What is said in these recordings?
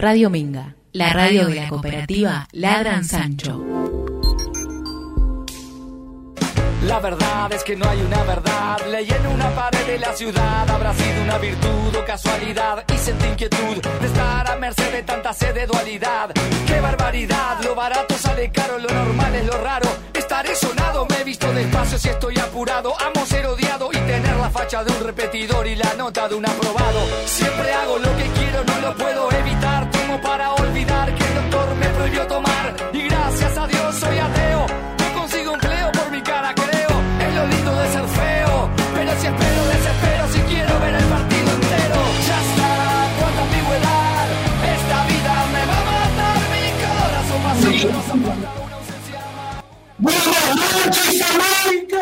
Radio Minga, la radio de la cooperativa Ladran Sancho. La verdad es que no hay una verdad. Leí en una pared de la ciudad. Habrá sido una virtud o casualidad. Y sentí inquietud de estar a merced de tanta sed de dualidad. ¡Qué barbaridad! Lo barato sale caro, lo normal es lo raro. Estaré sonado, me he visto despacio si estoy apurado. Amo ser odiado y tener la facha de un repetidor y la nota de un aprobado. Siempre hago lo que quiero, no lo puedo evitar. Tomo para olvidar que el doctor me prohibió tomar. Y gracias a Dios soy ateo. No consigo empleo por mi cara, creo. Es lo lindo de ser feo. Pero si espero, desespero si quiero ver el partido entero. Ya está, cuánta ambigüedad. Esta vida me va a matar. Mi corazón vacío ¡Buenas noches, América!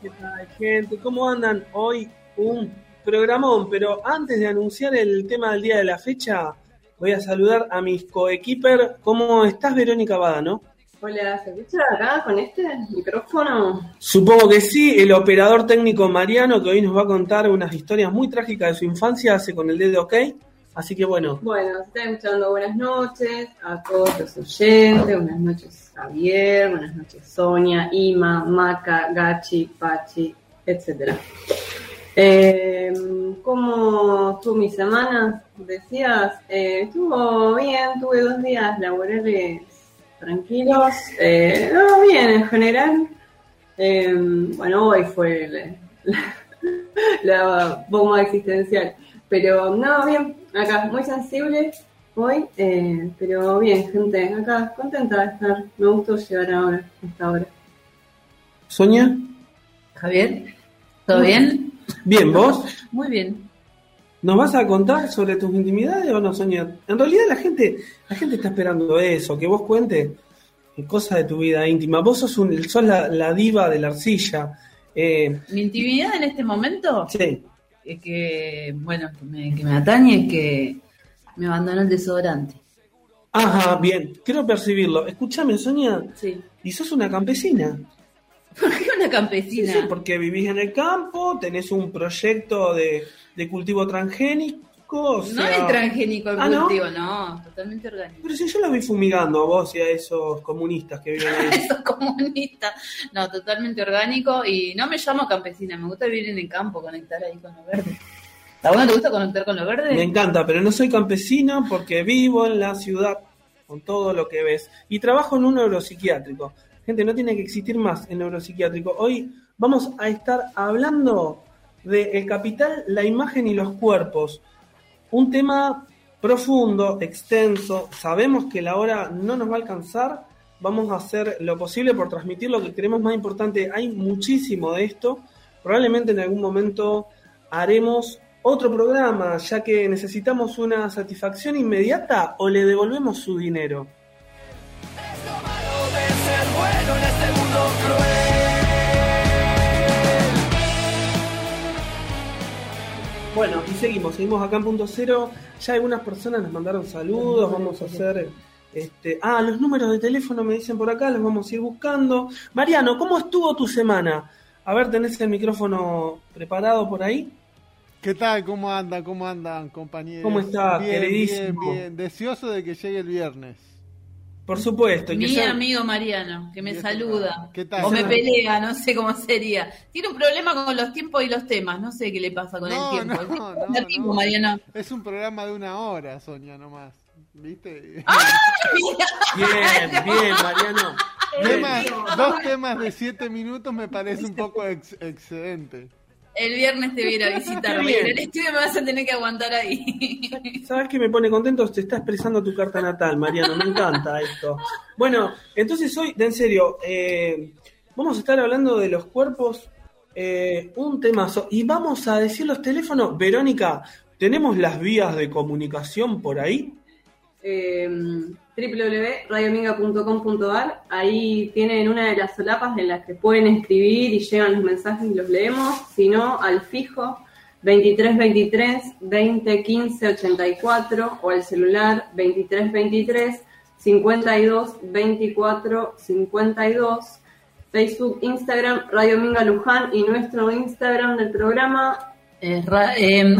¿Qué tal, gente? ¿Cómo andan? Hoy un programón, pero antes de anunciar el tema del día de la fecha, voy a saludar a mis coequiper. ¿Cómo estás, Verónica Badano? Hola, ¿se escucha acá con este micrófono? Supongo que sí, el operador técnico Mariano, que hoy nos va a contar unas historias muy trágicas de su infancia, hace con el dedo ok. Así que bueno, Bueno, se están escuchando buenas noches a todos los oyentes, buenas noches Javier, buenas noches Sonia, Ima, Maca, Gachi, Pachi, etcétera. Eh, ¿Cómo estuvo mi semana? Decías, eh, estuvo bien, tuve dos días laborales tranquilos, eh, no, bien en general. Eh, bueno, hoy fue la, la bomba existencial, pero no, bien, acá, muy sensible hoy, eh, pero bien, gente, acá, contenta de estar, me gustó llegar ahora, a esta hora. Sonia, Javier, ¿todo bien? bien, ¿vos? Muy bien. ¿Nos vas a contar sobre tus intimidades o no, Sonia? En realidad la gente, la gente está esperando eso, que vos cuentes cosas de tu vida íntima. Vos sos, un, sos la, la diva de la arcilla. Eh, Mi intimidad en este momento sí, que, bueno, que me, que me atañe que me abandonó el desodorante. ajá, bien, quiero percibirlo. Escúchame, Sonia, Sí. y sos una campesina. ¿Por qué una campesina? sí, porque vivís en el campo, tenés un proyecto de, de cultivo transgénico. No es transgénico el Ah, ¿no? cultivo, no, totalmente orgánico. Pero si yo los vi fumigando a vos y a esos comunistas que viven ahí. Eso es comunista. No, totalmente orgánico y no me llamo campesina, me gusta vivir en el campo, conectar ahí con lo verde. ¿A vos no te gusta conectar con lo verde? Me encanta, pero no soy campesino porque vivo en la ciudad con todo lo que ves y trabajo en un neuropsiquiátrico. Gente, no tiene que existir más el neuropsiquiátrico. Hoy vamos a estar hablando de el capital, la imagen y los cuerpos. Un tema profundo, extenso. Sabemos que la hora no nos va a alcanzar. Vamos a hacer lo posible por transmitir lo que queremos más importante. Hay muchísimo de esto. Probablemente en algún momento haremos otro programa, ya que necesitamos una satisfacción inmediata o le devolvemos su dinero. Bueno, y seguimos, seguimos acá en punto cero. Ya algunas personas nos mandaron saludos, vamos a hacer... Este, ah, los números de teléfono me dicen por acá, los vamos a ir buscando. Mariano, ¿cómo estuvo tu semana? A ver, ¿tenés el micrófono preparado por ahí? ¿Qué tal? ¿Cómo andan? ¿Cómo andan, compañeros? ¿Cómo está, bien, queridísimo? Bien, bien. Deseoso de que llegue el viernes. Por supuesto. que Mi sea- amigo Mariano, que me este- saluda. ¿Qué tal? O me pelea, no sé cómo sería. Tiene un problema con los tiempos y los temas, no sé qué le pasa con No, el tiempo. no, El tiempo no, no. Mariano. Es un programa de una hora, Sonia, nomás. ¿Viste? Ah, Bien, bien, Mariano. Temas- dos temas de siete minutos me parece un poco ex- excedente. El viernes te voy a ir a visitar. Qué bien. En el estudio me vas a tener que aguantar ahí. ¿Sabes qué me pone contento? Te está expresando tu carta natal, Mariano. Me encanta esto. Bueno, entonces hoy, de en serio, eh, vamos a estar hablando de los cuerpos. eh, un temazo. Y vamos a decir los teléfonos. Verónica, ¿tenemos las vías de comunicación por ahí? Eh, www.radiominga.com.ar Ahí tienen una de las solapas en las que pueden escribir y llegan los mensajes y los leemos. Si no, al fijo 2323 2015 84 o al celular 2323 52 24 52. Facebook, Instagram, Radio Minga Luján y nuestro Instagram del programa Es ra- eh,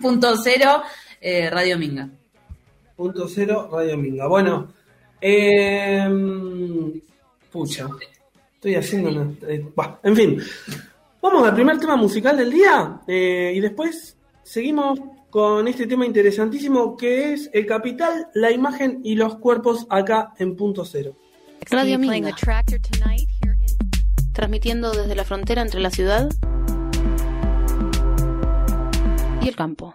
punto cero, eh, Radio Minga. Punto cero, Radio Minga. Bueno, eh, pucha, estoy haciendo una... eh, bah, en fin, vamos al primer tema musical del día eh, y después seguimos con este tema interesantísimo que es el capital, la imagen y los cuerpos acá en Punto Cero. Radio Minga. Transmitiendo desde la frontera entre la ciudad y el campo.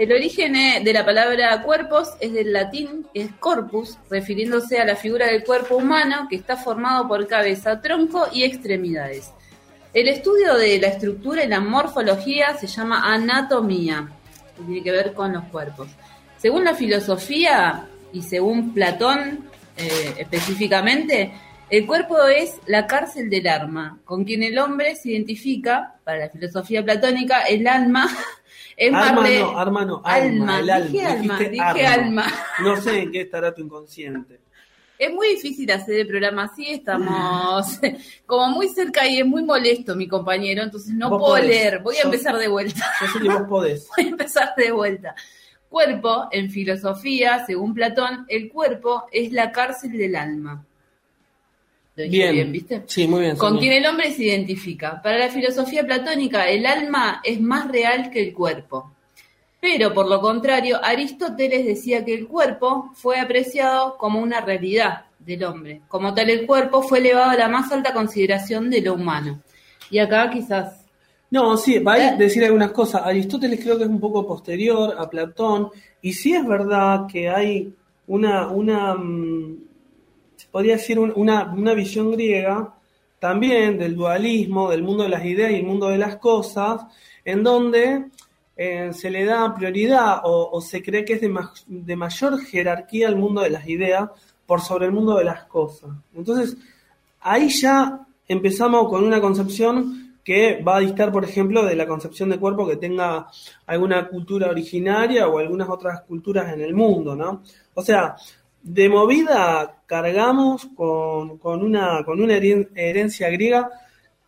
El origen de la palabra cuerpos es del latín, corpus, refiriéndose a la figura del cuerpo humano que está formado por cabeza, tronco y extremidades. El estudio de la estructura y la morfología se llama anatomía, que tiene que ver con los cuerpos. Según la filosofía y según Platón eh, específicamente, el cuerpo es la cárcel del alma, con quien el hombre se identifica, para la filosofía platónica, el alma es más Arma de- no, arma no, alma, alma, el alma. dije alma. No sé en qué estará tu inconsciente. Es muy difícil hacer el programa así, estamos como muy cerca y es muy molesto mi compañero, entonces no puedo podés. leer, voy a empezar de vuelta. Yo sé que vos podés. Voy a empezar de vuelta. Cuerpo, en filosofía, según Platón, el cuerpo es la cárcel del alma. Lo dije Bien, bien, ¿viste? Sí, muy bien. Con quien el hombre se identifica. Para la filosofía platónica, el alma es más real que el cuerpo. Pero, por lo contrario, Aristóteles decía que el cuerpo fue apreciado como una realidad del hombre. Como tal, el cuerpo fue elevado a la más alta consideración de lo humano. Y acá quizás... No, sí, va Eh. a decir algunas cosas. Aristóteles creo que es un poco posterior a Platón, y sí es verdad que hay una, una mm, podría decir un- una, una visión griega también del dualismo, del mundo de las ideas y el mundo de las cosas, en donde eh, se le da prioridad o, o se cree que es de, ma- de mayor jerarquía el mundo de las ideas por sobre el mundo de las cosas. Entonces, ahí ya empezamos con una concepción que va a distar, por ejemplo, de la concepción de cuerpo que tenga alguna cultura originaria o algunas otras culturas en el mundo, ¿no? O sea, de movida cargamos con, con una, con una heren- herencia griega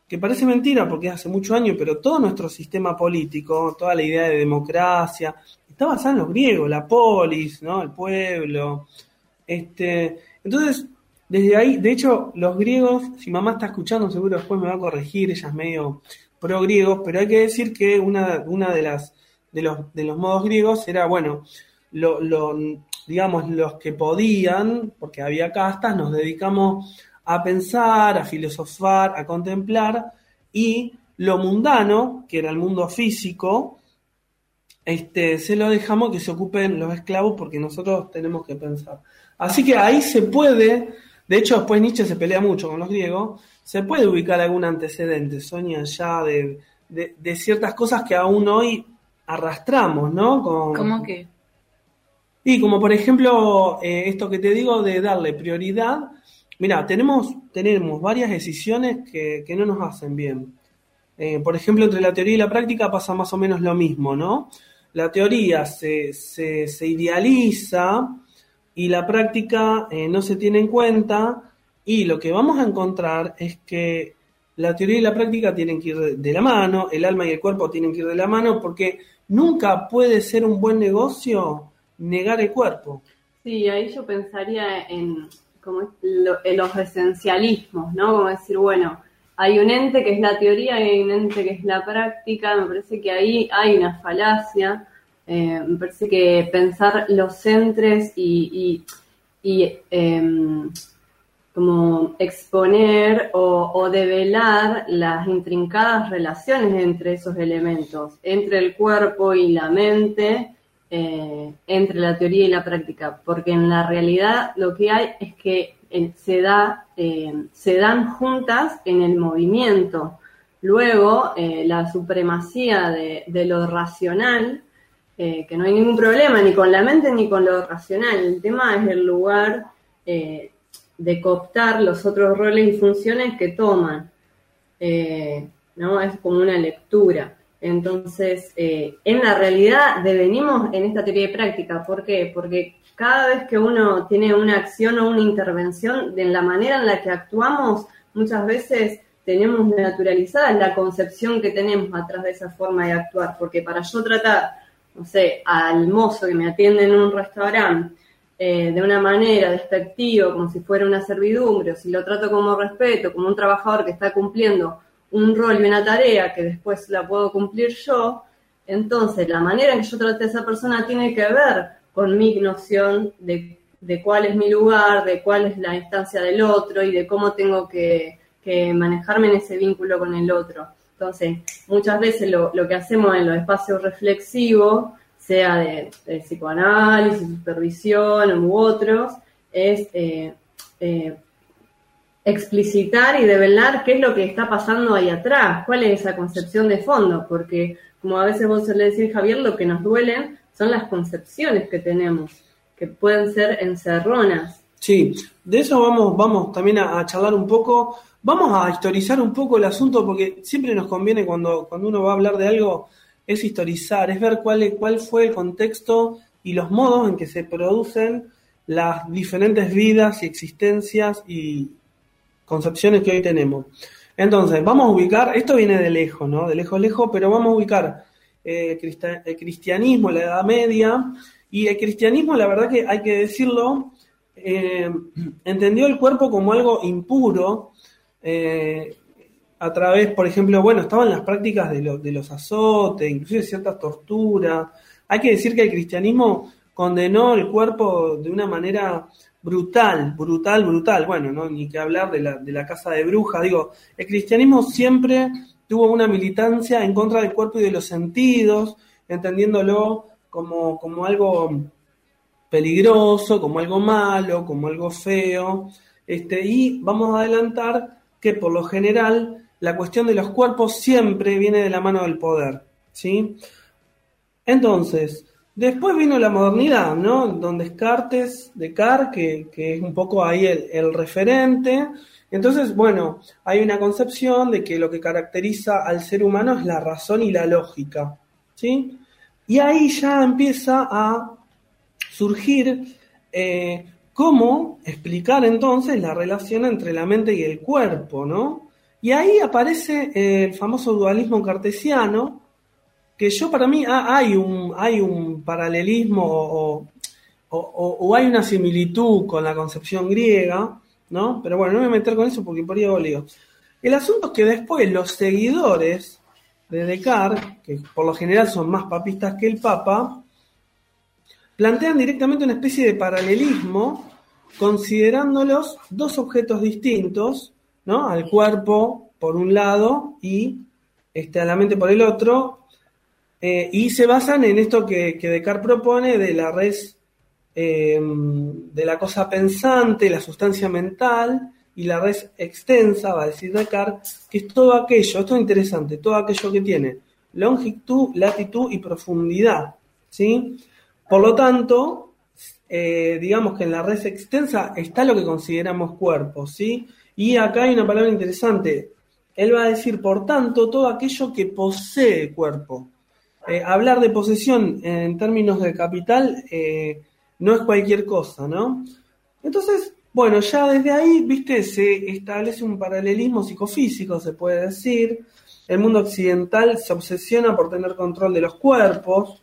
que parece mentira porque hace muchos años, pero todo nuestro sistema político, toda la idea de democracia, está basada en los griegos, la polis, ¿no? El pueblo. Este, entonces, desde ahí, de hecho, los griegos, si mamá está escuchando, seguro después me va a corregir, ella es medio pro griegos, pero hay que decir que una, una de las de los, de los modos griegos era, bueno, lo, lo- digamos, los que podían, porque había castas, nos dedicamos a pensar, a filosofar, a contemplar, y lo mundano, que era el mundo físico, este, se lo dejamos que se ocupen los esclavos porque nosotros tenemos que pensar. Así que ahí se puede, de hecho después Nietzsche se pelea mucho con los griegos, se puede ubicar algún antecedente, Sonia, ya de, de, ciertas cosas que aún hoy arrastramos, ¿no? Con, ¿Cómo que? Y como por ejemplo, eh, esto que te digo de darle prioridad, mira, tenemos, tenemos varias decisiones que, que no nos hacen bien. Eh, por ejemplo, entre la teoría y la práctica pasa más o menos lo mismo, ¿no? La teoría se, se, se idealiza y la práctica eh, no se tiene en cuenta y lo que vamos a encontrar es que la teoría y la práctica tienen que ir de, la mano, el alma y el cuerpo tienen que ir de la mano porque nunca puede ser un buen negocio negar el cuerpo. Sí, ahí yo pensaría en, como en los esencialismos, ¿no? Como decir, bueno, hay un ente que es la teoría y hay un ente que es la práctica. Me parece que ahí hay una falacia. Eh, me parece que pensar los centres y, y, em, como exponer o develar las intrincadas relaciones entre esos elementos, entre el cuerpo y la mente, eh, entre la teoría y la práctica, porque en la realidad lo que hay es que eh, se, da, eh, se dan juntas en el movimiento. Luego, la supremacía de, lo racional, que no hay ningún problema ni con la mente ni con lo racional. El tema es el lugar de cooptar los otros roles y funciones que toman. ¿no? Es como una lectura. Entonces, eh, en la realidad devenimos en esta teoría de práctica. ¿Por qué? Porque cada vez que uno tiene una acción o una intervención, de la manera en la que actuamos, muchas veces tenemos naturalizada la concepción que tenemos atrás de esa forma de actuar. Porque para yo tratar, no sé, al mozo que me atiende en un restaurante eh, de una manera despectiva, como si fuera una servidumbre, o si lo trato como respeto, como un trabajador que está cumpliendo un rol y una tarea que después la puedo cumplir yo, entonces la manera en que yo trate a esa persona tiene que ver con mi noción de, de cuál es mi lugar, de cuál es la instancia del otro y de cómo tengo que, que manejarme en ese vínculo con el otro. Entonces, muchas veces lo, lo que hacemos en los espacios reflexivos, sea de, de psicoanálisis, supervisión u otros, es eh, eh, explicitar y develar qué es lo que está pasando ahí atrás, cuál es esa concepción de fondo, porque como a veces vos le decís, Javier, lo que nos duelen son las concepciones que tenemos, que pueden ser encerronas. Sí, de eso vamos, vamos también a, a charlar un poco, vamos a historizar un poco el asunto, porque siempre nos conviene cuando, cuando uno va a hablar de algo, es historizar, es ver cuál, cuál fue el contexto y los modos en que se producen las diferentes vidas y existencias y concepciones que hoy tenemos. Entonces, vamos a ubicar, esto viene de lejos, ¿no? De lejos, lejos, pero vamos a ubicar eh, cristian- el cristianismo, la Edad Media, y el cristianismo, la verdad que hay que decirlo, eh, entendió el cuerpo como algo impuro, eh, a través, por ejemplo, bueno, estaban las prácticas de, de los azotes, inclusive ciertas torturas. Hay que decir que el cristianismo condenó el cuerpo de una manera brutal, brutal, brutal. Bueno, no ni que hablar de la, de la casa de brujas. Digo, el cristianismo siempre tuvo una militancia en contra del cuerpo y de los sentidos, entendiéndolo como, como algo peligroso, como algo malo, como algo feo. Este, y vamos a adelantar que por lo general la cuestión de los cuerpos siempre viene de la mano del poder. ¿sí? Entonces, después vino la modernidad, ¿no? Don Descartes, Descartes, que, es un poco ahí el, el referente. Entonces, bueno, hay una concepción de que lo que caracteriza al ser humano es la razón y la lógica. ¿sí? Y ahí ya empieza a surgir eh, cómo explicar entonces la relación entre la mente y el cuerpo, ¿no? Y ahí aparece eh, el famoso dualismo cartesiano, que yo para mí ah, hay, un, hay un paralelismo o, o- hay una similitud con la concepción griega, ¿no? Pero bueno, no me voy a meter con eso porque por ahí hago. El asunto es que después los seguidores de Descartes, que por lo general son más papistas que el Papa, plantean directamente una especie de paralelismo considerándolos dos objetos distintos, ¿no? Al cuerpo por un lado y este, a la mente por el otro, eh, y se basan en esto que, que Descartes propone de la res, eh, de la cosa pensante, la sustancia mental, y la res extensa, va a decir Descartes, que es todo aquello, esto es interesante, todo aquello que tiene longitud, latitud y profundidad, ¿sí? Por lo tanto, eh, digamos que en la red extensa está lo que consideramos cuerpo, ¿sí? Y acá hay una palabra interesante. Él va a decir, por tanto, todo aquello que posee cuerpo. Eh, hablar de posesión en términos de capital eh, no es cualquier cosa, ¿no? Entonces, bueno, ya desde ahí, viste, se establece un paralelismo psicofísico, se puede decir. El mundo occidental se obsesiona por tener control de los cuerpos.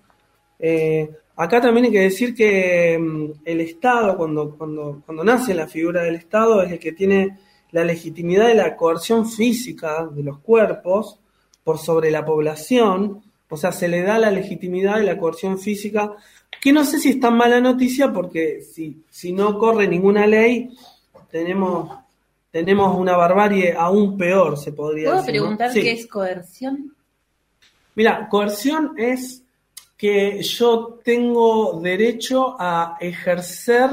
Eh, acá también hay que decir que mm, el Estado, cuando, cuando, cuando nace la figura del Estado, es el que tiene la legitimidad de la coerción física de los cuerpos por sobre la población. O sea, se le da la legitimidad de la coerción física, que no sé si es tan mala noticia porque si, si no corre ninguna ley, tenemos, tenemos una barbarie aún peor, se podría ¿Puedo decir. ¿no? preguntar Sí. qué es coerción? Mira, coerción es que yo tengo derecho a ejercer,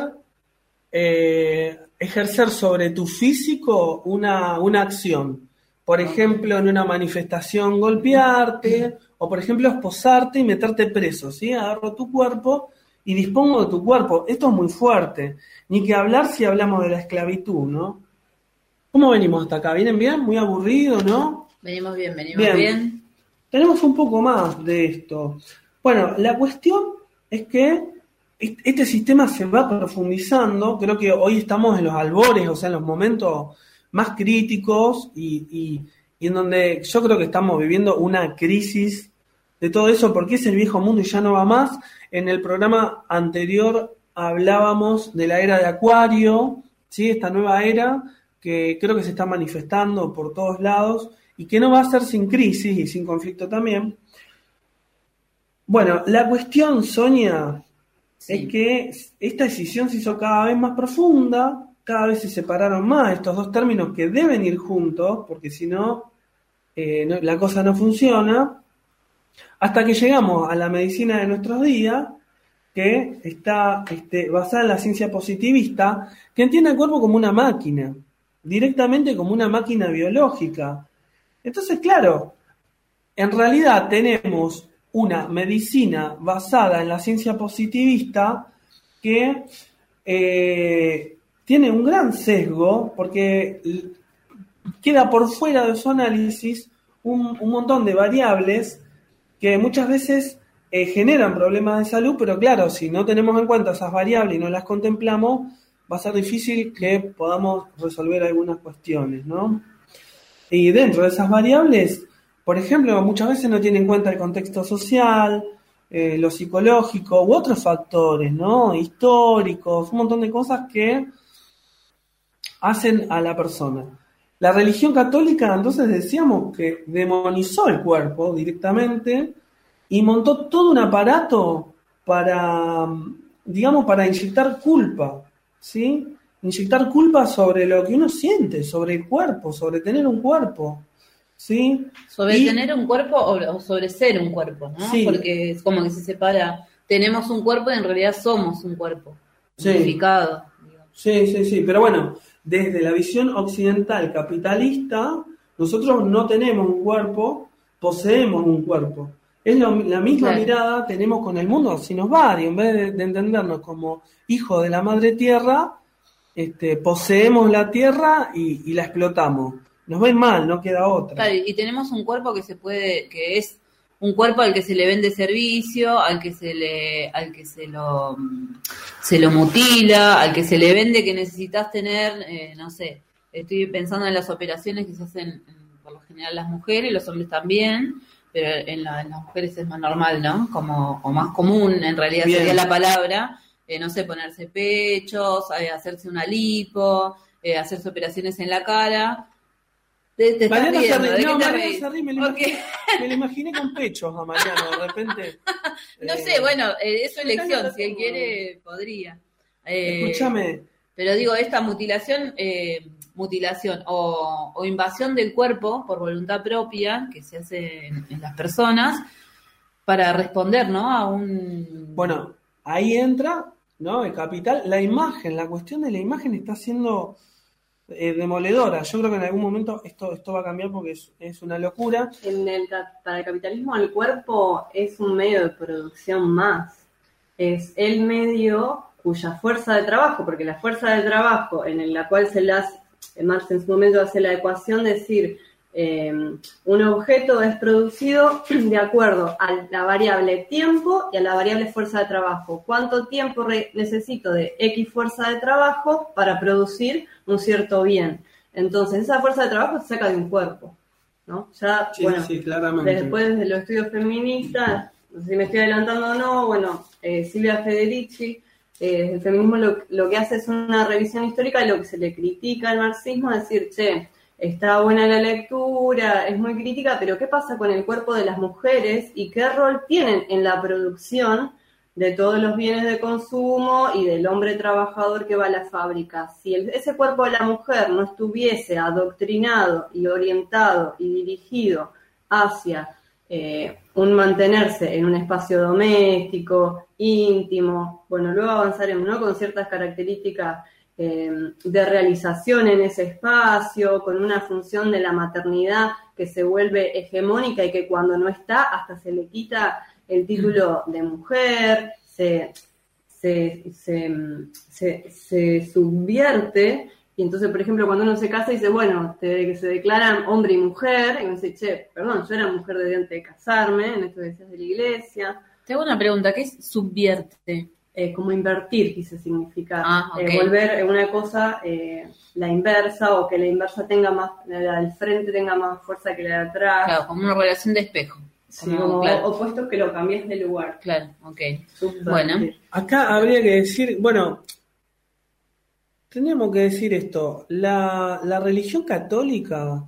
eh, ejercer sobre tu físico una, una acción. por ejemplo, en una manifestación golpearte, o por ejemplo, esposarte y meterte preso, ¿sí? Agarro tu cuerpo y dispongo de tu cuerpo. Esto es muy fuerte. Ni que hablar si hablamos de la esclavitud, ¿no? ¿Cómo venimos hasta acá? ¿Vienen bien? Muy aburrido, ¿no? Venimos bien, venimos bien. Bien. Tenemos un poco más de esto. Bueno, la cuestión es que est- este sistema se va profundizando. Creo que hoy estamos en los albores, o sea, en los momentos más críticos y, y- y en donde yo creo que estamos viviendo una crisis de todo eso, porque es el viejo mundo y ya no va más. En el programa anterior hablábamos de la era de Acuario, ¿sí? esta nueva era que creo que se está manifestando por todos lados y que no va a ser sin crisis y sin conflicto también. Bueno, la cuestión, Sonia, Sí. es que esta decisión se hizo cada vez más profunda, cada vez se separaron más estos dos términos que deben ir juntos, porque si no, eh, no- la cosa no funciona, hasta que llegamos a la medicina de nuestros días, que está este, basada en la ciencia positivista, que entiende el cuerpo como una máquina, directamente como una máquina biológica. Entonces, claro, en realidad tenemos una medicina basada en la ciencia positivista que eh, tiene un gran sesgo porque queda por fuera de su análisis un, un montón de variables que muchas veces eh, generan problemas de salud, pero claro, si no tenemos en cuenta esas variables y no las contemplamos, va a ser difícil que podamos resolver algunas cuestiones, ¿no? Y dentro de esas variables, por ejemplo, muchas veces no tiene en cuenta el contexto social, eh, lo psicológico u otros factores, ¿no? Históricos, un montón de cosas que hacen a la persona. La religión católica, entonces decíamos que demonizó el cuerpo directamente y montó todo un aparato para, digamos, para inyectar culpa, ¿sí? Inyectar culpa sobre lo que uno siente, sobre el cuerpo, sobre tener un cuerpo, ¿sí? Sobre Y- tener un cuerpo o, sobre ser un cuerpo, ¿no? Sí. Porque es como que se separa. Tenemos un cuerpo y en realidad somos un cuerpo. Sí. Unificado. Sí, sí, sí, pero bueno, desde la visión occidental capitalista, nosotros no tenemos un cuerpo, poseemos un cuerpo. Es lo- la misma Claro. mirada tenemos con el mundo, si nos va, y en vez de, de entendernos como hijos de la madre tierra, este, poseemos la tierra y, y la explotamos. Nos ven mal, no queda otra. Claro, y tenemos un cuerpo que se puede, que es un cuerpo al que se le vende servicio, al que se le, al que se lo, se lo mutila, al que se le vende que necesitas tener, eh, no sé, estoy pensando en las operaciones que se hacen en- por lo general las mujeres, los hombres también, pero en, la- en las mujeres es más normal, ¿no? Como, o más común, en realidad Bien. sería la palabra, eh, no sé, ponerse pechos, hacerse una lipo, eh, hacerse operaciones en la cara. Te, te estás Mariana se riendo, ríe, ¿de qué no, se ríe, me lo, imaginé, me lo imaginé con pechos a Mariano, de repente. No Eh, sé, bueno, eh, es su elección, si él quiere, podría. Eh, Escúchame, Pero digo, esta mutilación, eh, mutilación o, o invasión del cuerpo por voluntad propia que se hace en, en las personas para responder, ¿no? A un... Bueno, ahí entra, ¿no? El capital, la imagen, la cuestión de la imagen está siendo eh, demoledora. Yo creo que en algún momento esto, esto va a cambiar porque es, una locura. En el, para el capitalismo el cuerpo es un medio de producción más. Es el medio cuya fuerza de trabajo, porque la fuerza de trabajo en la cual se las, Marx en su momento hace la ecuación, decir, eh, un objeto es producido de acuerdo a la variable tiempo y a la variable fuerza de trabajo. ¿Cuánto tiempo necesito de X fuerza de trabajo para producir un cierto bien? Entonces, esa fuerza de trabajo se saca de un cuerpo. ¿no? Ya, Sí, bueno, sí, claramente. Después de los estudios feministas, no sé si me estoy adelantando o no, bueno, eh, Silvia Federici, eh, el feminismo lo, lo que hace es una revisión histórica de lo que se le critica al marxismo, es decir, che, está buena la lectura, es muy crítica, pero ¿qué pasa con el cuerpo de las mujeres y qué rol tienen en la producción de todos los bienes de consumo y del hombre trabajador que va a la fábrica? Si ese cuerpo de la mujer no estuviese adoctrinado y orientado y dirigido hacia eh, un mantenerse en un espacio doméstico, íntimo, bueno, luego avanzaremos, ¿no? Con ciertas características eh, de realización en ese espacio, con una función de la maternidad que se vuelve hegemónica y que cuando no está hasta se le quita el título de mujer, se, se, se, se- subvierte. Y entonces, por ejemplo, cuando uno se casa dice, bueno, se declaran hombre y mujer, y uno dice, che, perdón, yo era mujer desde antes de casarme, en esto que decías de la iglesia. Te hago una pregunta, ¿qué es subvierte? Eh, como invertir quise significar. Ah. Eh, volver una cosa eh, la inversa o que la inversa tenga más, la del frente tenga más fuerza que la de atrás. Claro, como una relación de espejo. Sí, Como, como claro, opuestos que lo cambies de lugar. claro, ok. Bueno. Acá habría que decir, bueno, tenemos que decir esto, la, la religión católica,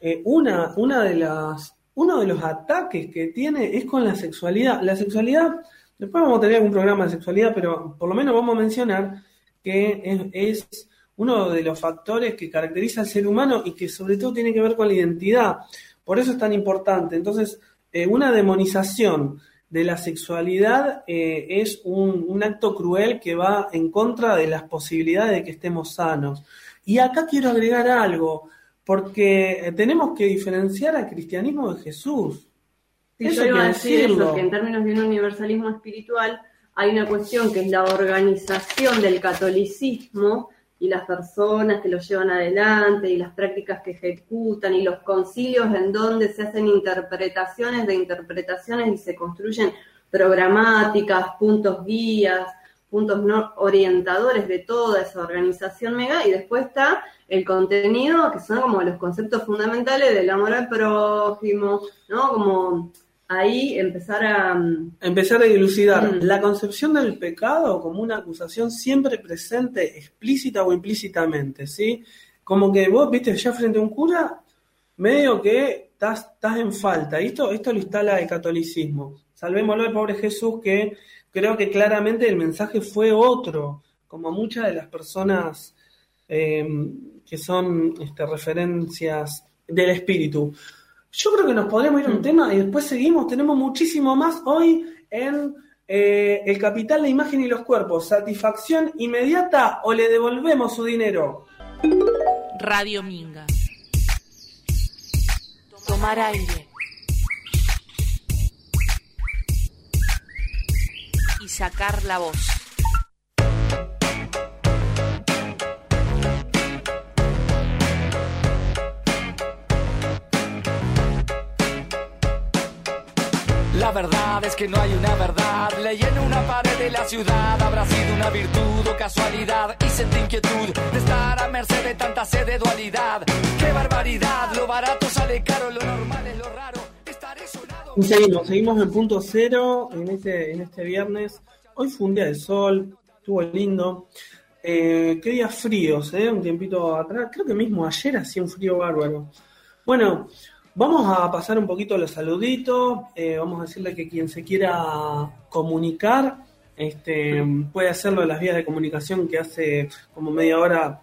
eh, una, una de las, uno de los ataques que tiene es con la sexualidad. La sexualidad, después vamos a tener algún programa de sexualidad, pero por lo menos vamos a mencionar que es, uno de los factores que caracteriza al ser humano y que sobre todo tiene que ver con la identidad. Por eso es tan importante. Entonces, eh, una demonización de la sexualidad eh, es un, un acto cruel que va en contra de las posibilidades de que estemos sanos. Y acá quiero agregar algo, porque eh, tenemos que diferenciar al cristianismo de Jesús. Sí, Eso yo iba a decir decirlo. eso, que en términos de un universalismo espiritual hay una cuestión que es la organización del catolicismo y las personas que lo llevan adelante y las prácticas que ejecutan y los concilios en donde se hacen interpretaciones de interpretaciones y se construyen programáticas, puntos guías, puntos no orientadores de toda esa organización mega y después está el contenido que son como los conceptos fundamentales del amor al prójimo, ¿no? Como ahí empezar a... mm, Empezar a dilucidar Mm. la concepción del pecado como una acusación siempre presente, explícita o implícitamente, ¿sí? Como que vos, viste, ya frente a un cura, medio que estás, estás en falta. Y esto, esto lo instala el catolicismo. Salvémoslo al pobre Jesús, que creo que claramente el mensaje fue otro, como muchas de las personas eh, que son este, referencias del espíritu. Yo creo que nos podremos ir a un tema y después seguimos. Tenemos muchísimo más hoy en eh, El Capital, la Imagen y los Cuerpos. ¿Satisfacción inmediata o le devolvemos su dinero? Radio Minga. Tomar aire. Y sacar la voz. Verdad es que no hay una verdad. Leí en una pared de la ciudad. Habrá sido una virtud o casualidad. Y sentí inquietud de estar a merced de tanta sed de dualidad. ¡Qué barbaridad! Lo barato sale caro, lo normal es lo raro. Estaré sonado. Y seguimos, seguimos en punto cero en este, en este viernes. Hoy fue un día de sol, estuvo lindo. Eh, qué días fríos, ¿eh? Un tiempito atrás. Creo que mismo ayer hacía un frío bárbaro. Bueno, vamos a pasar un poquito los saluditos. Eh, vamos a decirle que quien se quiera comunicar este, puede hacerlo en las vías de comunicación que hace como media hora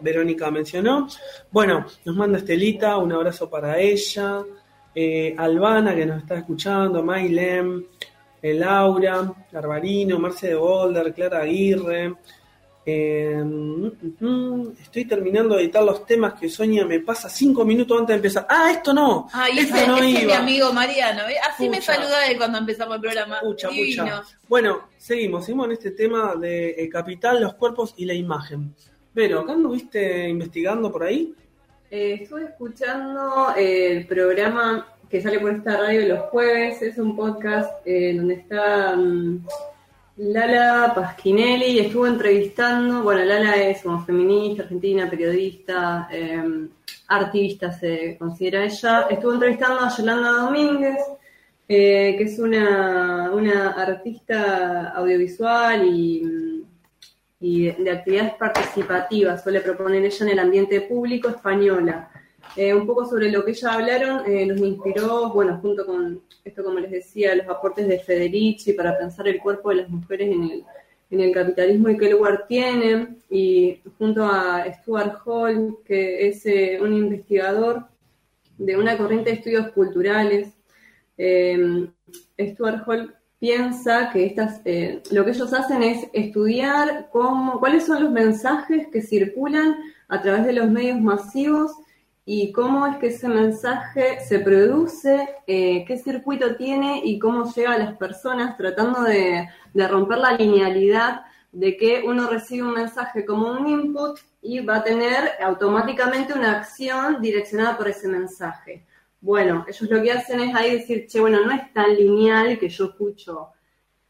Verónica mencionó. Bueno, nos manda Estelita, un abrazo para ella. Eh, Albana, que nos está escuchando, Mailem, eh, Laura, Garbarino, Marce de Boulder, Clara Aguirre. Eh, mm, mm, estoy terminando de editar los temas que Sonia me pasa cinco minutos antes de empezar. ¡Ah, esto no! Ay, esto ese, no ese es mi iba. amigo Mariano. ¿eh? Así me saluda él cuando empezamos el programa. Pucha. Bueno, seguimos, seguimos en este tema de el capital, los cuerpos y la imagen. Pero, ¿acá anduviste investigando por ahí? Eh, estuve escuchando eh, el programa que sale por esta radio los jueves. Es un podcast eh, donde está mm, Lala Pasquinelli estuvo entrevistando. Bueno, Lala es como feminista, argentina, periodista, eh, artista se considera ella. Estuvo entrevistando a Yolanda Domínguez, eh, que es una, una artista audiovisual y. y de, de actividades participativas, suele proponer ella en el ambiente público española. Eh, un poco sobre lo que ella hablaron, eh, nos inspiró, bueno, junto con esto, como les decía, los aportes de Federici para pensar el cuerpo de las mujeres en el, en el capitalismo y qué lugar tienen, y junto a Stuart Hall, que es eh, un investigador de una corriente de estudios culturales. Stuart Hall piensa que estas, lo que ellos hacen es estudiar cómo, cuáles son los mensajes que circulan a través de los medios masivos y cómo es que ese mensaje se produce, eh, qué circuito tiene y cómo llega a las personas, tratando de, de romper la linealidad de que uno recibe un mensaje como un input y va a tener automáticamente una acción direccionada por ese mensaje. Bueno, ellos lo que hacen es ahí decir, che, bueno, no es tan lineal que yo escucho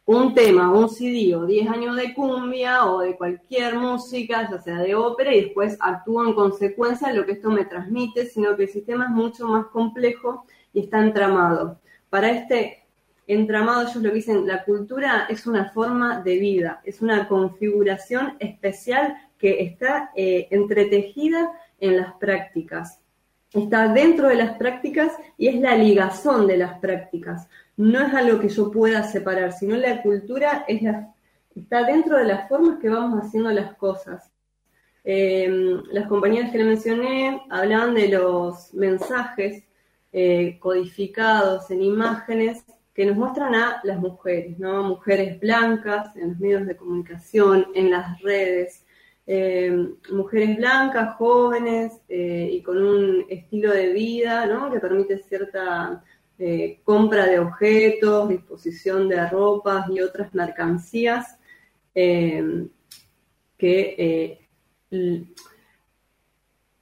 un tema, un CD o 10 años de cumbia o de cualquier música, ya sea de ópera, y después actúo en consecuencia de lo que esto me transmite, sino que el sistema es mucho más complejo y está entramado. Para este entramado, ellos lo dicen, la cultura es una forma de vida, es una configuración especial que está eh, entretejida en las prácticas. Está dentro de las prácticas y es la ligazón de las prácticas. No es algo que yo pueda separar, sino la cultura es está dentro de las formas que vamos haciendo las cosas. Eh, las compañías que le mencioné hablaban de los mensajes eh, codificados en imágenes que nos muestran a las mujeres, ¿no? Mujeres blancas en los medios de comunicación, en las redes, eh, mujeres blancas, jóvenes y con un estilo de vida ¿no? que permite cierta eh, compra de objetos, disposición de ropas y otras mercancías que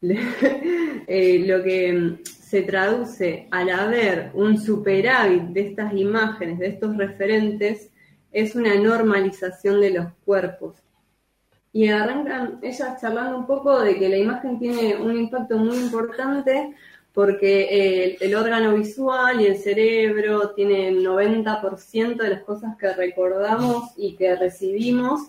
lo que se traduce al haber un superávit de estas imágenes, de estos referentes, es una normalización de los cuerpos. Y arrancan ellas charlando un poco de que la imagen tiene un impacto muy importante porque el, órgano visual y el cerebro tienen el 90% de las cosas que recordamos y que recibimos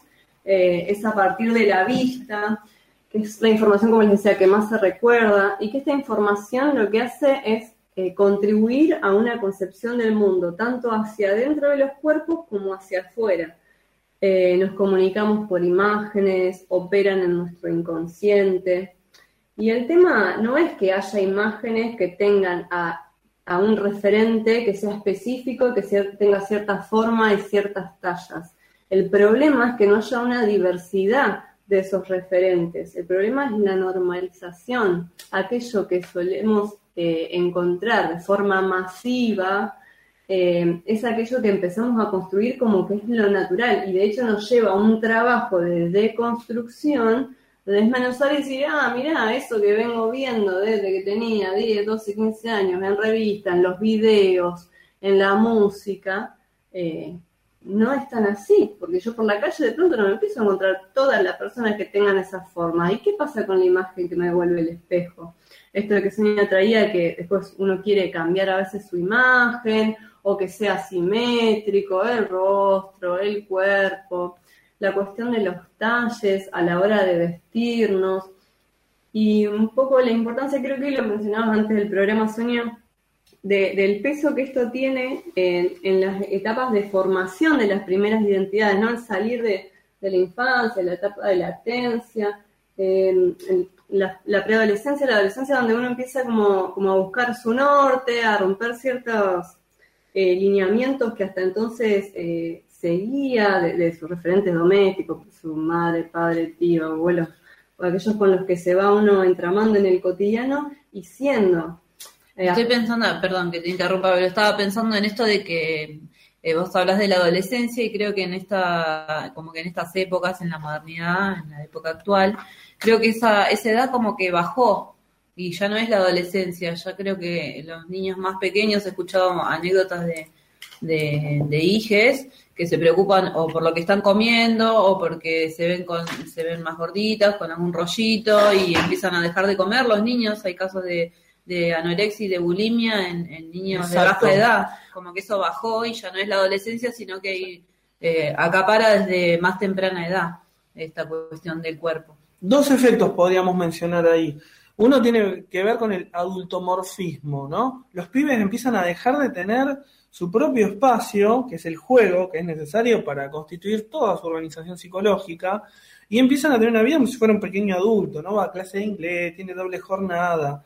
eh, es a partir de la vista, que es la información, como les decía, que más se recuerda, y que esta información lo que hace es eh, contribuir a una concepción del mundo, tanto hacia adentro de los cuerpos como hacia afuera. Eh, nos comunicamos por imágenes, operan en nuestro inconsciente. Y el tema no es que haya imágenes que tengan a, un referente que sea específico, que tenga cierta forma y ciertas tallas. El problema es que no haya una diversidad de esos referentes. El problema es la normalización, aquello que solemos eh, encontrar de forma masiva, eh, es aquello que empezamos a construir como que es lo natural y de hecho nos lleva a un trabajo de deconstrucción, desmenuzar y decir, ah, mirá, eso que vengo viendo desde que tenía 10, 12, 15 años en revistas, en los videos, en la música, eh, no es tan así, porque yo por la calle de pronto no me empiezo a encontrar todas las personas que tengan esa forma. ¿Y qué pasa con la imagen que me devuelve el espejo? Esto de que Sonia traía, que después uno quiere cambiar a veces su imagen o que sea simétrico, el rostro, el cuerpo, la cuestión de los talles a la hora de vestirnos y un poco la importancia, creo que lo mencionabas antes del programa Sonia, del peso que esto tiene en, las etapas de formación de las primeras identidades, ¿no? Al salir de, la infancia, la etapa de latencia, la, la, preadolescencia, la adolescencia, donde uno empieza como, como a buscar su norte, a romper ciertos eh, lineamientos que hasta entonces eh, seguía de, sus referentes domésticos, su madre, padre, tío, abuelos, o aquellos con los que se va uno entramando en el cotidiano y siendo. Eh, Estoy pensando, perdón que te interrumpa, pero estaba pensando en esto de que vos hablas de la adolescencia y creo que en esta, como que en estas épocas, en la modernidad, en la época actual, creo que esa, esa edad como que bajó y ya no es la adolescencia, ya creo que los niños más pequeños he escuchado anécdotas de, de, hijes que se preocupan o por lo que están comiendo o porque se ven con se ven más gorditas con algún rollito y empiezan a dejar de comer. Los niños hay casos de, de anorexia y de bulimia en, niños de baja edad. Como que eso bajó y ya no es la adolescencia sino que eh, acapara desde más temprana edad esta cuestión del cuerpo. Dos efectos podríamos mencionar ahí uno tiene que ver con el adultomorfismo, ¿no? Los pibes empiezan a dejar de tener su propio espacio, que es el juego, que es necesario para constituir toda su organización psicológica, y empiezan a tener una vida como si fuera un pequeño adulto, ¿no? Va a clase de inglés, tiene doble jornada.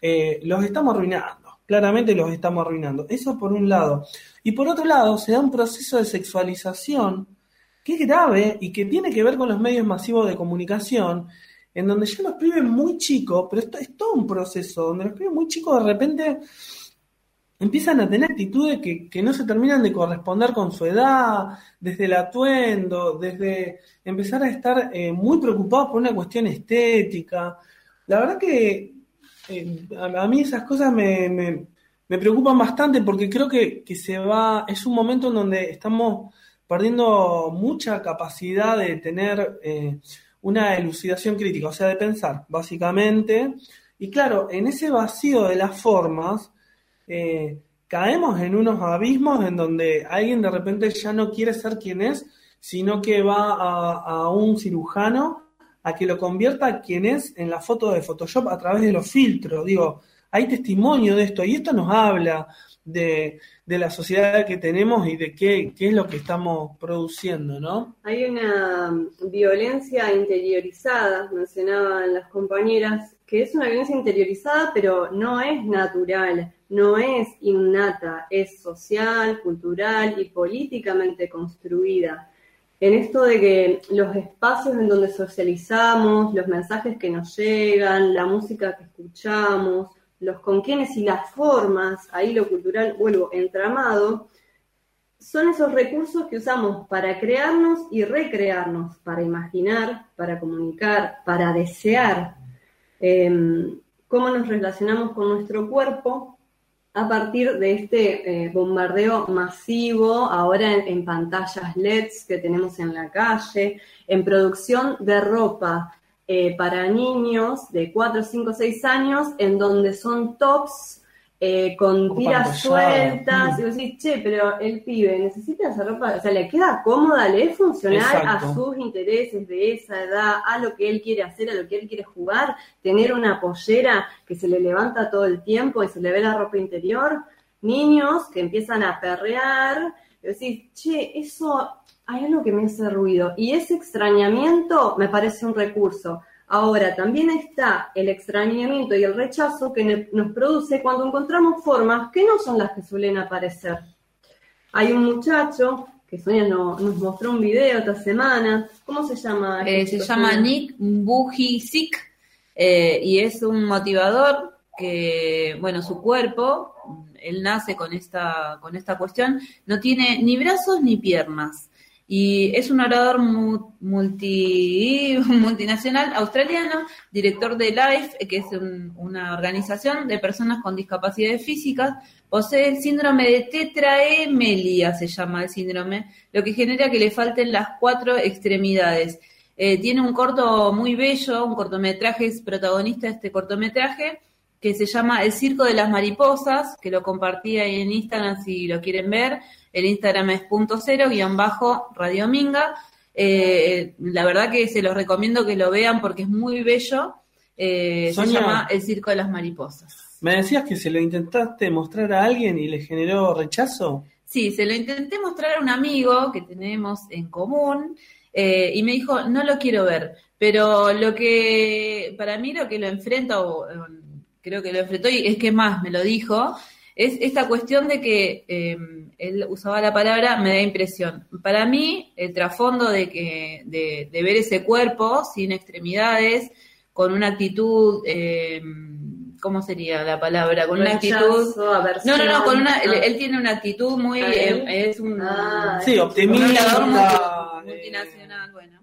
Eh, los estamos arruinando. claramente los estamos arruinando. Eso por un lado. Y por otro lado, se da un proceso de sexualización que es grave y que tiene que ver con los medios masivos de comunicación, en donde ya los pibes muy chicos, pero esto es todo un proceso, donde los pibes muy chicos de repente empiezan a tener actitudes que, que no se terminan de corresponder con su edad, desde el atuendo, desde empezar a estar eh, muy preocupados por una cuestión estética. La verdad que eh, a, mí esas cosas me, me, me preocupan bastante porque creo que, que se va, es un momento en donde estamos perdiendo mucha capacidad de tener eh, una elucidación crítica, o sea, de pensar, básicamente. Y claro, en ese vacío de las formas, eh, caemos en unos abismos en donde alguien de repente ya no quiere ser quien es, sino que va a, a un cirujano a que lo convierta quien es en la foto de Photoshop a través de los filtros. Digo, hay testimonio de esto y esto nos habla de, de la sociedad que tenemos y de qué, qué, es lo que estamos produciendo, ¿no? Hay una violencia interiorizada, mencionaban las compañeras, que es una violencia interiorizada, pero no es natural, no es innata, es social, cultural y políticamente construida en esto de que los espacios en donde socializamos, los mensajes que nos llegan, la música que escuchamos, los con quienes y las formas, ahí lo cultural, vuelvo, entramado, son esos recursos que usamos para crearnos y recrearnos, para imaginar, para comunicar, para desear. Eh, cómo nos relacionamos con nuestro cuerpo a partir de este eh, bombardeo masivo, ahora en, en, pantallas LEDs que tenemos en la calle, en producción de ropa eh, para niños de 4, 5, 6 años, en donde son tops eh, con tiras sueltas, mm. y vos decís, che, pero el pibe necesita esa ropa, o sea, le queda cómoda, le es funcional Exacto. a sus intereses de esa edad, a lo que él quiere hacer, a lo que él quiere jugar, tener una pollera que se le levanta todo el tiempo y se le ve la ropa interior, niños que empiezan a perrear, y decís, che, eso hay algo que me hace ruido, y ese extrañamiento me parece un recurso. Ahora, también está el extrañamiento y el rechazo que nos produce cuando encontramos formas que no son las que suelen aparecer. Hay un muchacho que Sonia no, nos mostró un video esta semana. ¿Cómo se llama? Eh, se llama Nick Bujicic eh, y es un motivador que, bueno, su cuerpo, él nace con esta, con esta cuestión, no tiene ni brazos ni piernas y es un orador multi, multinacional australiano, director de LIFE, que es un, una organización de personas con discapacidades físicas, posee el síndrome de tetraemelia, se llama el síndrome, lo que genera que le falten las cuatro extremidades. Eh, tiene un corto muy bello, un cortometraje, es protagonista de este cortometraje, que se llama El Circo de las Mariposas, que lo compartí ahí en Instagram si lo quieren ver. El Instagram es punto cero, guion bajo, Radio Minga. Eh, la verdad que se los recomiendo que lo vean porque es muy bello. Eh, se llama El Circo de las Mariposas. ¿Me decías que se lo intentaste mostrar a alguien y le generó rechazo? Sí, se lo intenté mostrar a un amigo que tenemos en común eh, y me dijo, no lo quiero ver. Pero lo que, para mí lo que lo enfrenta, o creo que lo enfrentó y es que más me lo dijo, es esta cuestión de que eh, él usaba la palabra me da impresión. Para mí, el trasfondo de que de, de ver ese cuerpo sin extremidades, con una actitud, eh, ¿cómo sería la palabra? Con una actitud. No, no, no, con una, él, él tiene una actitud muy, eh, es un, ah, sí, optimista, un multi, multinacional, bueno.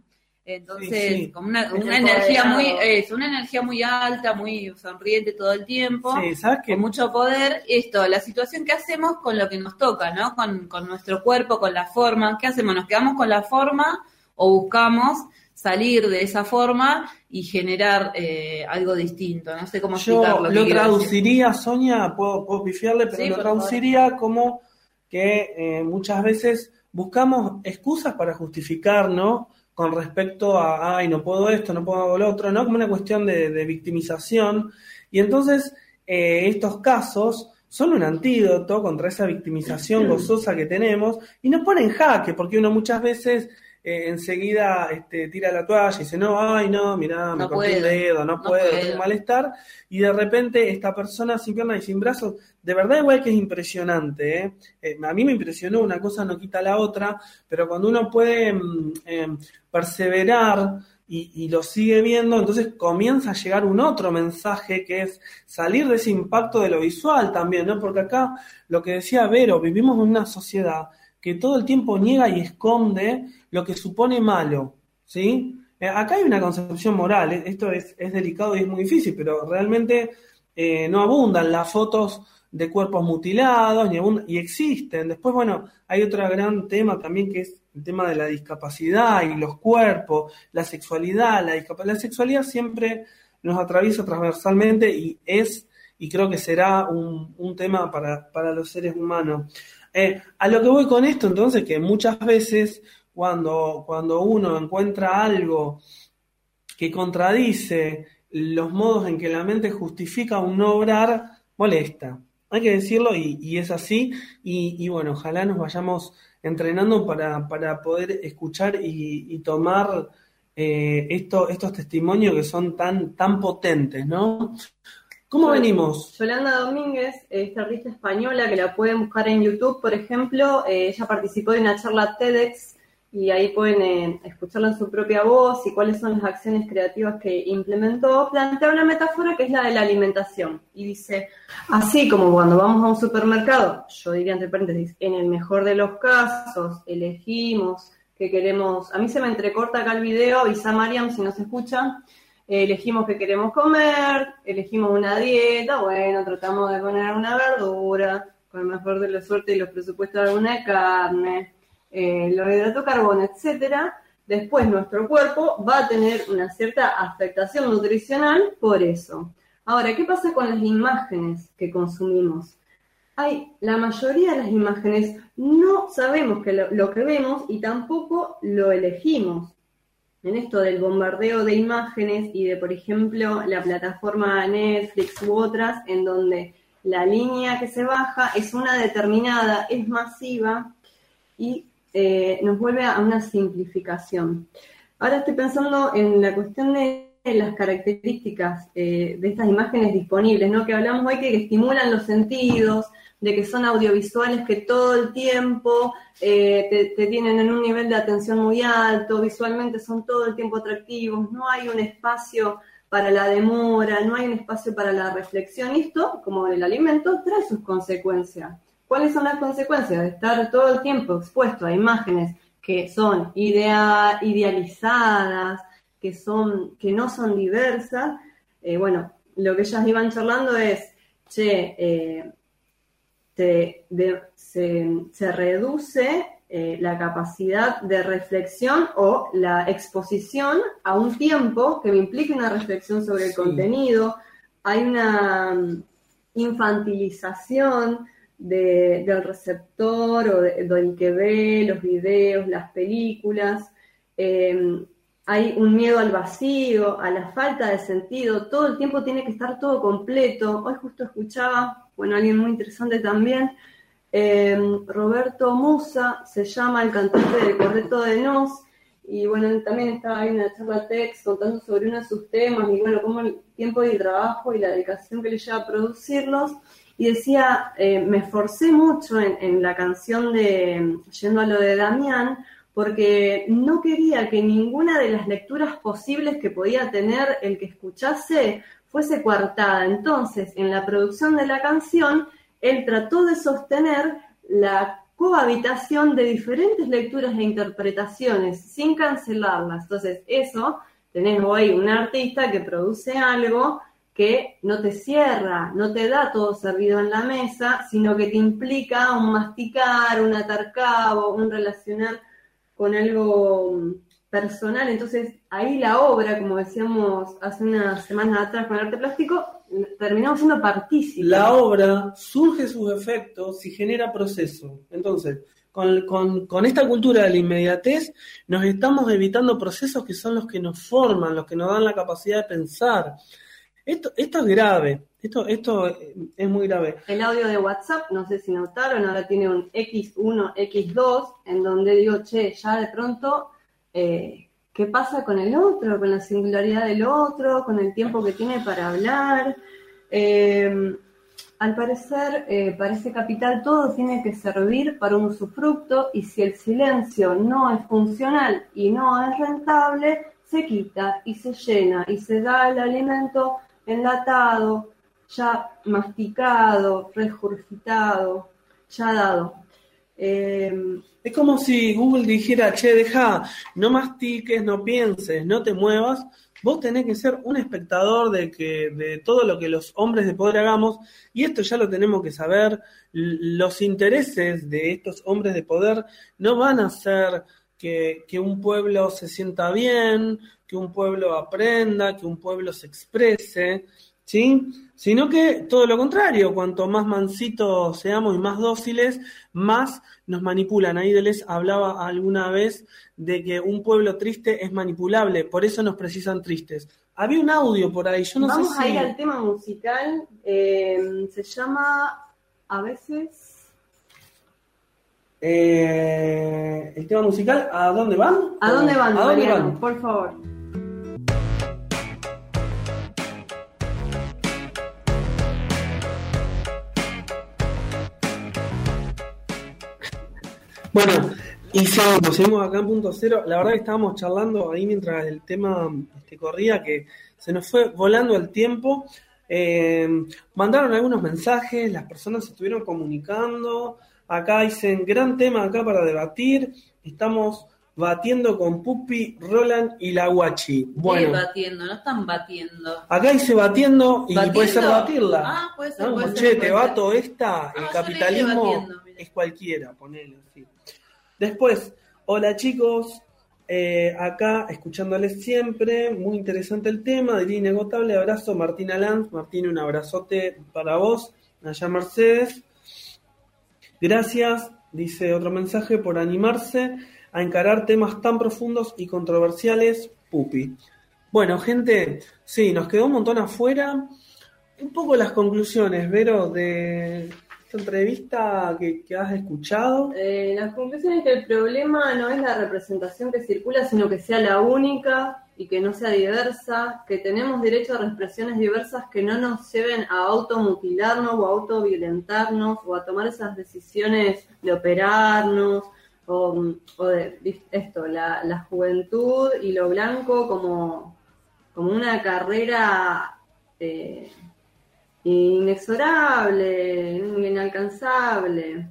Entonces, sí, sí. como una, una energía muy, es una energía muy alta, muy sonriente todo el tiempo, sí, ¿sabes qué? con mucho poder. Esto, la situación que hacemos con lo que nos toca, ¿no? Con, con nuestro cuerpo, con la forma. ¿Qué hacemos? ¿Nos quedamos con la forma o buscamos salir de esa forma y generar eh, algo distinto? No sé cómo explicarlo. Yo lo traduciría, decir. Sonia, puedo, puedo pifiarle, pero lo traduciría favor. como que eh, muchas veces buscamos excusas para justificar, ¿no? Con respecto a, ay, no puedo esto, no puedo lo otro, ¿no? Como una cuestión de, de victimización. Y entonces, eh, estos casos son un antídoto contra esa victimización gozosa que tenemos y nos pone en jaque, porque uno muchas veces eh, enseguida este, tira la toalla y dice, no, ay, no, mirá, me No corté el dedo, no, no puedo, puedo. tengo malestar. Y de repente esta persona sin piernas y sin brazos, de verdad igual que es impresionante. ¿eh? Eh, a mí me impresionó, una cosa no quita la otra, pero cuando uno puede mm, eh, perseverar y, y lo sigue viendo, entonces comienza a llegar un otro mensaje que es salir de ese impacto de lo visual también, ¿no? Porque acá lo que decía Vero, vivimos en una sociedad que todo el tiempo niega y esconde lo que supone malo, ¿sí? Eh, acá hay una concepción moral, eh, esto es, es delicado y es muy difícil, pero realmente eh, no abundan las fotos de cuerpos mutilados ni abundan- y existen. Después, bueno, hay otro gran tema también que es el tema de la discapacidad y los cuerpos, la sexualidad, la discapacidad. La sexualidad siempre nos atraviesa transversalmente y es, y creo que será un, un tema para, para los seres humanos. Eh, a lo que voy con esto, entonces, que muchas veces cuando, cuando uno encuentra algo que contradice los modos en que la mente justifica un no obrar, molesta. Hay que decirlo y, y es así. Y, y bueno, ojalá nos vayamos entrenando para, para poder escuchar y, y tomar eh, esto, estos testimonios que son tan, tan potentes, ¿no? ¿Cómo venimos? Yolanda Domínguez, esta artista española que la pueden buscar en YouTube, por ejemplo, eh, ella participó de una charla TEDx y ahí pueden eh, escucharla en su propia voz y cuáles son las acciones creativas que implementó. Plantea una metáfora que es la de la alimentación y dice, así como cuando vamos a un supermercado, yo diría entre paréntesis, en el mejor de los casos, elegimos que queremos, a mí se me entrecorta acá el video, avisa Mariam si no se escucha, elegimos qué queremos comer, elegimos una dieta, bueno, tratamos de poner una verdura, con el mejor de la suerte y los presupuestos de alguna carne, eh, los hidratos carbono, etcétera. Después nuestro cuerpo va a tener una cierta afectación nutricional por eso. Ahora, ¿qué pasa con las imágenes que consumimos? Hay la mayoría de las imágenes no sabemos que lo que vemos y tampoco lo elegimos en esto del bombardeo de imágenes y de, por ejemplo, la plataforma Netflix u otras, en donde la línea que se baja es una determinada, es masiva y eh, nos vuelve a una simplificación. Ahora estoy pensando en la cuestión de las características eh, de estas imágenes disponibles, ¿no? Que hablamos hoy que estimulan los sentidos, de que son audiovisuales que todo el tiempo eh, te, tienen en un nivel de atención muy alto, visualmente son todo el tiempo atractivos, no hay un espacio para la demora, no hay un espacio para la reflexión. Y esto, como el alimento, trae sus consecuencias. ¿Cuáles son las consecuencias de estar todo el tiempo expuesto a imágenes que son idea, idealizadas, que, son, que no son diversas? Eh, bueno, lo que ellas iban charlando es, che, eh, te- de- se, se reduce eh, la capacidad de reflexión o la exposición a un tiempo que me implique una reflexión sobre el contenido. Hay una mm, infantilización de- del receptor o de- del que ve los videos, las películas. Eh, hay un miedo al vacío, a la falta de sentido, todo el tiempo tiene que estar todo completo. Hoy justo escuchaba, bueno, alguien muy interesante también, eh, Roberto Musa, se llama el cantante de Correcto de Nos, y bueno, también estaba ahí en una charla TEX contando sobre uno de sus temas, y bueno, cómo el tiempo y el trabajo y la dedicación que le lleva a producirlos, y decía, eh, me esforcé mucho en, en la canción de Yendo a lo de Damián, porque no quería que ninguna de las lecturas posibles que podía tener el que escuchase fuese coartada. Entonces, en la producción de la canción, él trató de sostener la cohabitación de diferentes lecturas e interpretaciones sin cancelarlas. Entonces, eso, tenés hoy un artista que produce algo que no te cierra, no te da todo servido en la mesa, sino que te implica un masticar, un atar cabo, un relacionar con algo personal. Entonces, ahí la obra, como decíamos hace unas semanas atrás con el arte plástico, terminamos siendo partícipes. La obra surge sus efectos y genera proceso. Entonces, con, con- con esta cultura de la inmediatez, nos estamos evitando procesos que son los que nos forman, los que nos dan la capacidad de pensar. Esto, esto es grave, esto, esto eh, es muy grave. El audio de WhatsApp, no sé si notaron, ahora tiene un X1, X2, en donde digo, che, ya de pronto eh, qué pasa con el otro, con la singularidad del otro, con el tiempo que tiene para hablar. Eh, al parecer, eh, para ese capital todo tiene que servir para un usufructo y si el silencio no es funcional y no es rentable, se quita y se llena y se da el alimento enlatado, ya masticado, regurgitado, ya dado. Eh, Es como si Google dijera, che, deja, no mastiques, no pienses, no te muevas. Vos tenés que ser un espectador de que de todo lo que los hombres de poder hagamos, y esto ya lo tenemos que saber. Los intereses de estos hombres de poder no van a hacer que, que un pueblo se sienta bien, que un pueblo aprenda, que un pueblo se exprese, ¿sí? Sino que todo lo contrario, cuanto más mansitos seamos y más dóciles, más nos manipulan. Ahí les hablaba alguna vez de que un pueblo triste es manipulable, por eso nos precisan tristes. Había un audio por ahí, yo no vamos sé a si... ir al tema musical. eh, se llama a veces. Eh, el tema musical, ¿a dónde van? ¿A dónde van, ¿A dónde Mariano? van? Por favor. Bueno, y seguimos, seguimos acá en punto cero. La verdad que estábamos charlando ahí mientras el tema este, corría, que se nos fue volando el tiempo. Eh, mandaron algunos mensajes, las personas se estuvieron comunicando. Acá dicen, gran tema acá para debatir. Estamos batiendo con Pupi, Roland y la Guachi. Bueno. Bueno, batiendo, no están batiendo. acá dice batiendo y ¿Batiendo? puede ser batirla. Ah, puede ser, ¿no? puede ser, che, puede te ser. bato esta, Ah, el capitalismo es cualquiera, ponele así. Después, hola chicos, eh, acá escuchándoles siempre, muy interesante el tema, diría inagotable, abrazo Martina Lanz, Martín, un abrazote para vos, allá Mercedes. Gracias, dice otro mensaje, por animarse a encarar temas tan profundos y controversiales, Pupi. Bueno, gente, sí, nos quedó un montón afuera. Un poco las conclusiones, Vero, de entrevista que, has escuchado. Eh, la conclusión es que el problema no es la representación que circula, sino que sea la única y que no sea diversa, que tenemos derecho a expresiones diversas que no nos lleven a automutilarnos o a autoviolentarnos o a tomar esas decisiones de operarnos o, de esto, la, la juventud y lo blanco como, como una carrera eh, inexorable, inalcanzable.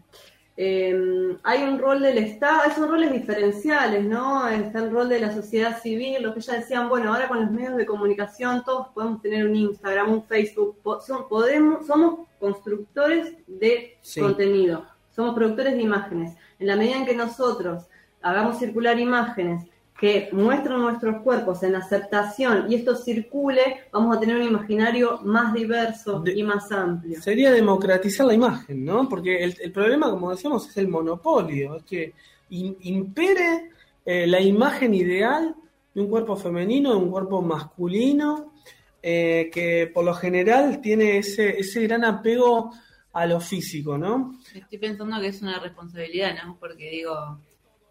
Eh, hay un rol del Estado, son roles diferenciales, ¿no? Está el rol de la sociedad civil, los que ya decían, bueno, ahora con los medios de comunicación todos podemos tener un Instagram, un Facebook, son- podemos, somos constructores de Sí. contenido, somos productores de imágenes. En la medida en que nosotros hagamos circular imágenes que muestran nuestros cuerpos en aceptación y esto circule, vamos a tener un imaginario más diverso De- y más amplio. Sería democratizar la imagen, ¿no? Porque el, el problema, como decíamos, es el monopolio, es que im- impere eh, la imagen ideal de un cuerpo femenino, de un cuerpo masculino, eh, que por lo general tiene ese, ese gran apego a lo físico, ¿no? Estoy pensando que es una responsabilidad, ¿no? Porque digo,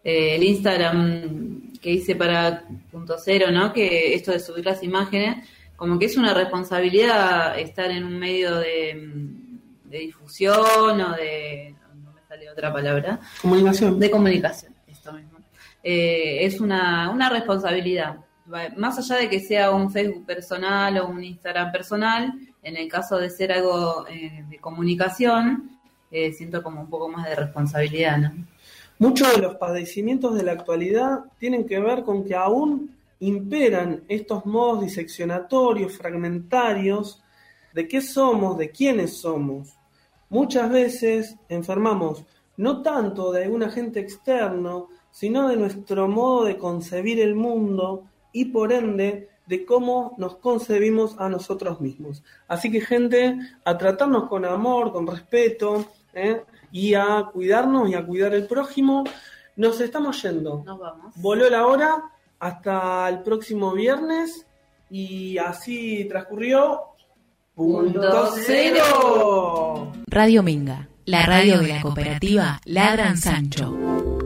eh, el Instagram que hice para punto cero, ¿no? Que esto de subir las imágenes, como que es una responsabilidad estar en un medio de, de difusión o de... No me sale otra palabra. Comunicación. De comunicación, esto mismo. Eh, es una, una responsabilidad. Más allá de que sea un Facebook personal o un Instagram personal, en el caso de ser algo eh, de comunicación, eh, siento como un poco más de responsabilidad, ¿no? Muchos de los padecimientos de la actualidad tienen que ver con que aún imperan estos modos diseccionatorios, fragmentarios, de qué somos, de quiénes somos. Muchas veces enfermamos no tanto de algún agente externo, sino de nuestro modo de concebir el mundo y por ende de cómo nos concebimos a nosotros mismos. Así que gente, a tratarnos con amor, con respeto, ¿eh? Y a cuidarnos y a cuidar el prójimo. Nos estamos yendo. Nos vamos. Voló la hora hasta el próximo viernes y así transcurrió. Punto Punto cero. Radio Minga, la radio de la cooperativa Ladran Sancho.